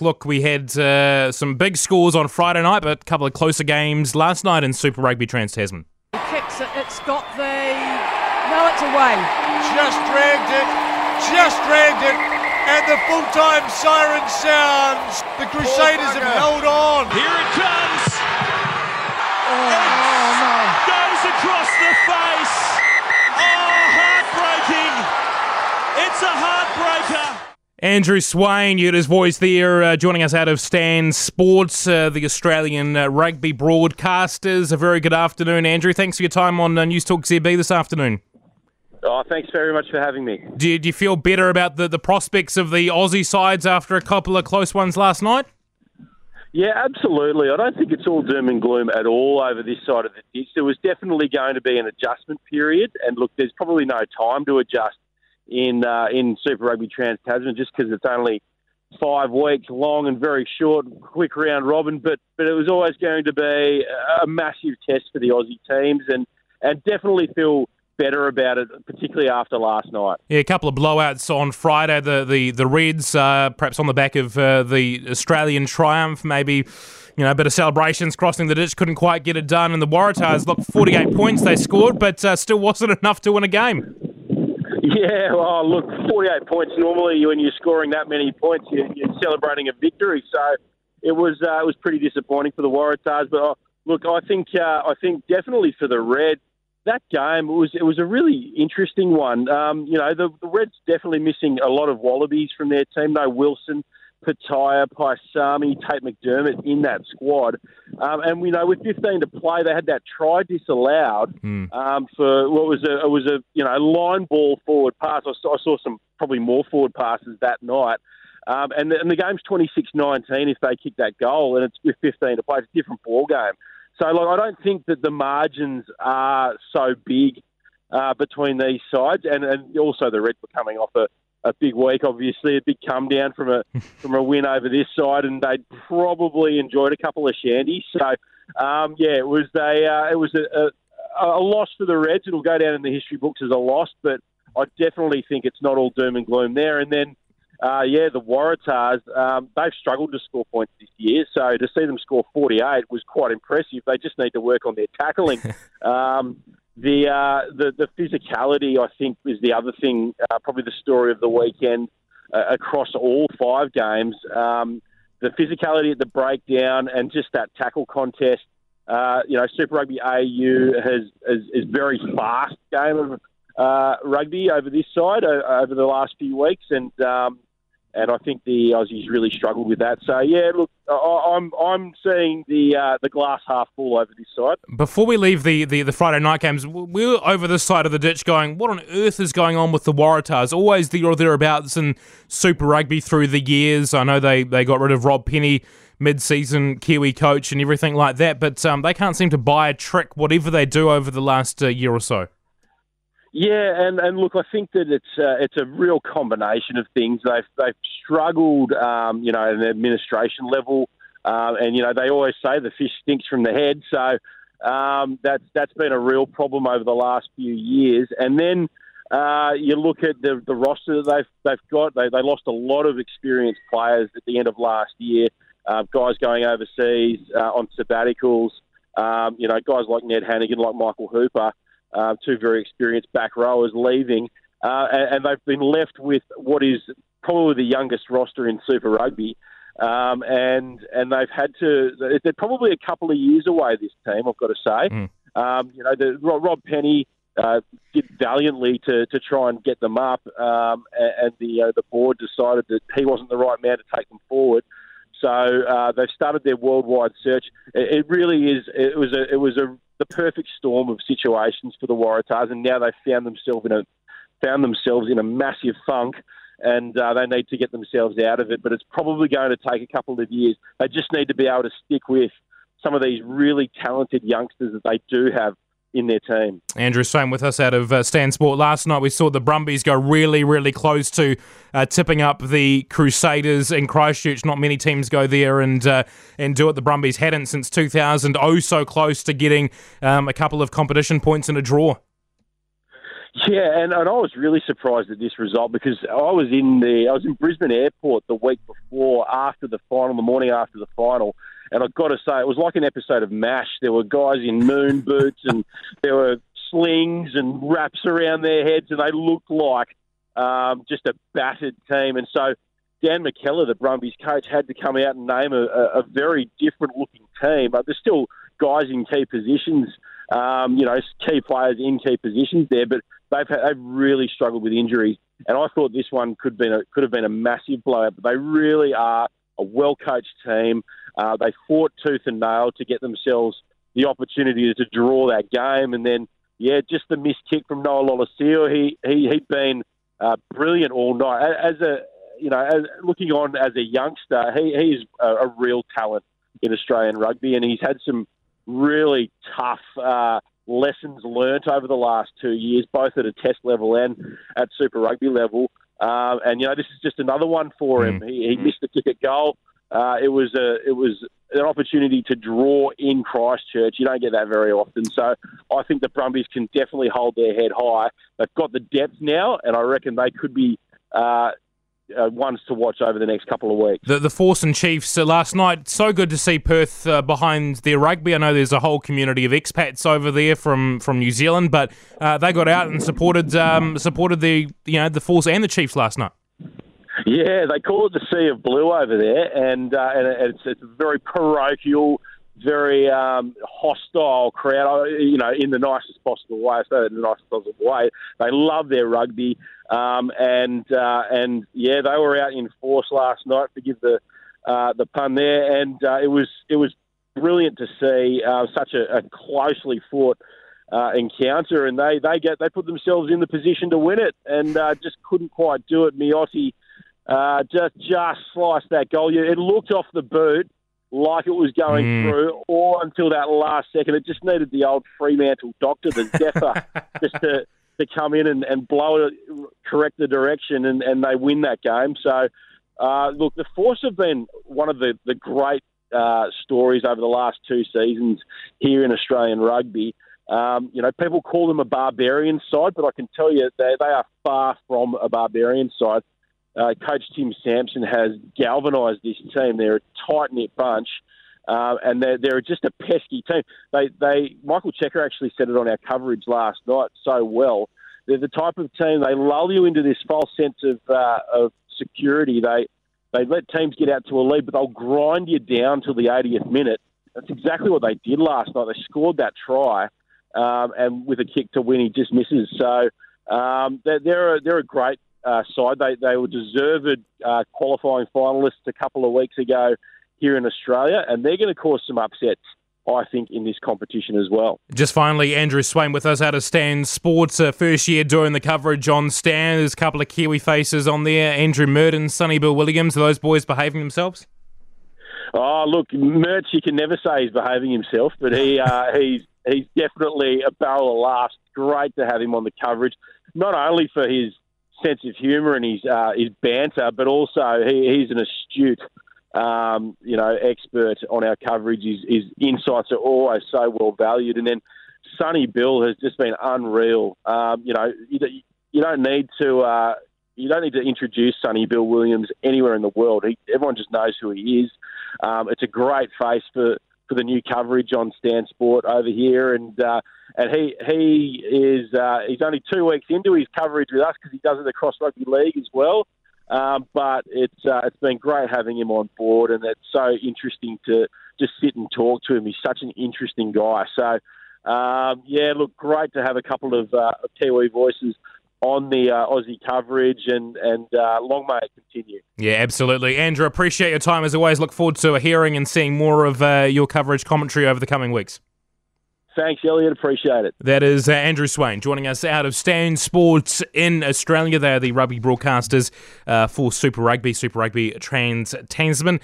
Look, we had uh, some big scores on Friday night, but a couple of closer games last night in Super Rugby Trans Tasman. He kicks it, it's got the. No, it's away. Just dragged it, just dragged it, and the full time siren sounds. The Crusaders have held on. Here it comes. Andrew Swain, you his voice there, uh, joining us out of Stan Sports, uh, the Australian uh, rugby broadcasters. A very good afternoon, Andrew. Thanks for your time on uh, News Talk ZB this afternoon. Oh, thanks very much for having me. Do you, do you feel better about the, the prospects of the Aussie sides after a couple of close ones last night? Yeah, absolutely. I don't think it's all doom and gloom at all over this side of the ditch. There was definitely going to be an adjustment period, and look, there's probably no time to adjust in uh, in Super Rugby Trans Tasman just because it's only five weeks long and very short, quick round robin. But but it was always going to be a massive test for the Aussie teams, and and definitely feel better about it, particularly after last night. Yeah, a couple of blowouts on Friday. The the the Reds, uh, perhaps on the back of uh, the Australian triumph, maybe. You know, a bit of celebrations crossing the ditch, couldn't quite get it done. And the Waratahs, look, 48 points they scored, but uh, still wasn't enough to win a game. Yeah, well, look, 48 points. Normally, when you're scoring that many points, you're, you're celebrating a victory. So it was uh, it was pretty disappointing for the Waratahs. But uh, look, I think uh, I think definitely for the Red, that game was it was a really interesting one. Um, you know, the, the Reds definitely missing a lot of Wallabies from their team. No Wilson, Petaia, Paisami, Tate McDermott in that squad. Um, and we know with 15 to play, they had that try disallowed Hmm. um, for what was a it was a you know line ball forward pass. I saw, I saw some probably more forward passes that night. Um, and, the, and the game's 26-19 if they kick that goal, and it's with 15 to play. It's a different ball game. So, like, I don't think that the margins are so big uh, between these sides, and, and also the Reds were coming off a, a big week, obviously a big come down from a from a win over this side, and they'd probably enjoyed a couple of shandies. So, um, yeah, it was a uh, it was a, a, a loss for the Reds. It'll go down in the history books as a loss, but I definitely think it's not all doom and gloom there. And then. Uh, yeah, the Waratahs, um, they've struggled to score points this year, so to see them score 48 was quite impressive. They just need to work on their tackling. um, the, uh, the the physicality, I think, is the other thing, uh, probably the story of the weekend uh, across all five games. Um, the physicality at the breakdown and just that tackle contest. Uh, you know, Super Rugby AU has is, is very fast game of uh, rugby over this side over the last few weeks, and um, and I think the Aussies really struggled with that. So yeah, look, I'm I'm seeing the uh, the glass half full over this side. Before we leave the, the, the Friday night games, we were over this side of the ditch going, what on earth is going on with the Waratahs? Always there or thereabouts in Super Rugby through the years. I know they, they got rid of Rob Penney mid-season Kiwi coach and everything like that, but um, they can't seem to buy a trick, whatever they do over the last uh, year or so. Yeah, and, and look, I think that it's uh, it's a real combination of things. They've they've struggled, um, you know, at an administration level, um, and you know they always say the fish stinks from the head. So um, that's that's been a real problem over the last few years. And then uh, you look at the the roster that they've they've got. They they lost a lot of experienced players at the end of last year. Uh, guys going overseas uh, on sabbaticals. Um, you know, guys like Ned Hanigan, like Michael Hooper uh, two very experienced back rowers leaving, uh, and, and they've been left with what is probably the youngest roster in Super Rugby. Um, and and they've had to. They're probably a couple of years away. This team, I've got to say. Mm. Um, you know, the, Rob Penney uh, did valiantly to, to try and get them up, um, and, and the uh, the board decided that he wasn't the right man to take them forward. So uh, they've started their worldwide search. It, it really is. It was a. It was a the perfect storm of situations for the Waratahs, and now they've found themselves in a found themselves in a massive funk, and uh, they need to get themselves out of it. But it's probably going to take a couple of years. They just need to be able to stick with some of these really talented youngsters that they do have in their team. Andrew Swain with us out of uh, Stan Sport. Last night we saw the Brumbies go really, really close to uh, tipping up the Crusaders in Christchurch. Not many teams go there and uh, and do it. The Brumbies hadn't since 2000. Oh, so close to getting um, a couple of competition points in a draw. Yeah, and, and I was really surprised at this result because I was in the I was in Brisbane Airport the week before, after the final, the morning after the final, and I've got to say it was like an episode of Mash. There were guys in moon boots and there were slings and wraps around their heads, and they looked like um, just a battered team. And so Dan McKellar, the Brumbies coach, had to come out and name a, a very different looking team. But there's still guys in key positions, um, you know, key players in key positions there, but they've had, they've really struggled with injuries. And I thought this one could been a, could have been a massive blowout, but they really are a well coached team. Uh, they fought tooth and nail to get themselves the opportunity to draw that game, and then yeah, just the missed kick from Noah Lolesio. He he he'd been uh, brilliant all night as a you know as, looking on as a youngster. He he's a, a real talent in Australian rugby, and he's had some really tough uh, lessons learnt over the last two years, both at a test level and at Super Rugby level. Uh, and you know, this is just another one for him. He, he missed the kick at goal. Uh, it was a it was an opportunity to draw in Christchurch. You don't get that very often, so I think the Brumbies can definitely hold their head high. They've got the depth now, and I reckon they could be uh, uh, ones to watch over the next couple of weeks. The, the Force and Chiefs uh, last night. So good to see Perth uh, behind their rugby. I know there's a whole community of expats over there from, from New Zealand, but uh, they got out and supported um, supported the you know the Force and the Chiefs last night. Yeah, they call it the Sea of Blue over there, and uh, and it's it's a very parochial very um, hostile crowd, you know, in the nicest possible way. Say in the nicest possible way. They love their rugby, um, and uh, and yeah, they were out in force last night. Forgive the uh, the pun there, and uh, it was it was brilliant to see uh, such a, a closely fought. Uh, encounter and they, they get they put themselves in the position to win it and uh, just couldn't quite do it. Miotti just just sliced that goal. It looked off the boot, like it was going mm. through, or until that last second. It just needed the old Fremantle doctor, the Zephyr, just to, to come in and, and blow it, correct the direction, and, and they win that game. So, uh, look, the Force have been one of the, the great uh, stories over the last two seasons here in Australian rugby. Um, you know, people call them a barbarian side, but I can tell you they, they are far from a barbarian side uh, Coach Tim Sampson has galvanised this team. They're a tight knit bunch. Uh, and they're, they're just a pesky team. They, they, Michael Cheika actually said it on our coverage last night so well. They're the type of team they lull you into this false sense of uh, of security. They they let teams get out to a lead, but they'll grind you down till the 80th minute. That's exactly what they did last night. They scored that try, um, and with a kick to win, he just misses. So um, they're they're a, they're a great uh, side. They they were deserved uh, qualifying finalists a couple of weeks ago here in Australia, and they're going to cause some upsets. I think in this competition as well. Just finally, Andrew Swain with us out of Stan Sports, uh, first year doing the coverage on Stan. There's a couple of Kiwi faces on there. Andrew Mehrtens, Sonny Bill Williams. Are those boys behaving themselves? Oh, look, Mehrts, you can never say he's behaving himself, but he uh, he's he's definitely a barrel of laughs. Great to have him on the coverage, not only for his sense of humour and his uh, his banter, but also he, he's an astute, um, you know, expert on our coverage. His, insights are always so well valued. And then Sonny Bill has just been unreal. Um, you know, you, you don't need to. Uh, you don't need to introduce Sonny Bill Williams anywhere in the world. He, everyone just knows who he is. Um, it's a great face for for the new coverage on Stan Sport over here, and uh, and he he is uh, he's only two weeks into his coverage with us because he does it across rugby league as well. Um, but it's uh, it's been great having him on board, and it's so interesting to just sit and talk to him. He's such an interesting guy. So um, yeah, look, great to have a couple of, uh, of Kiwi voices on the uh, Aussie coverage, and and uh, long may it continue. Yeah, absolutely, Andrew. Appreciate your time as always. Look forward to hearing and seeing more of uh, your coverage commentary over the coming weeks. Thanks, Elliott. Appreciate it. That is uh, Andrew Swain joining us out of Stan Sports in Australia. They are the rugby broadcasters uh, for Super Rugby, Super Rugby Trans Tasman.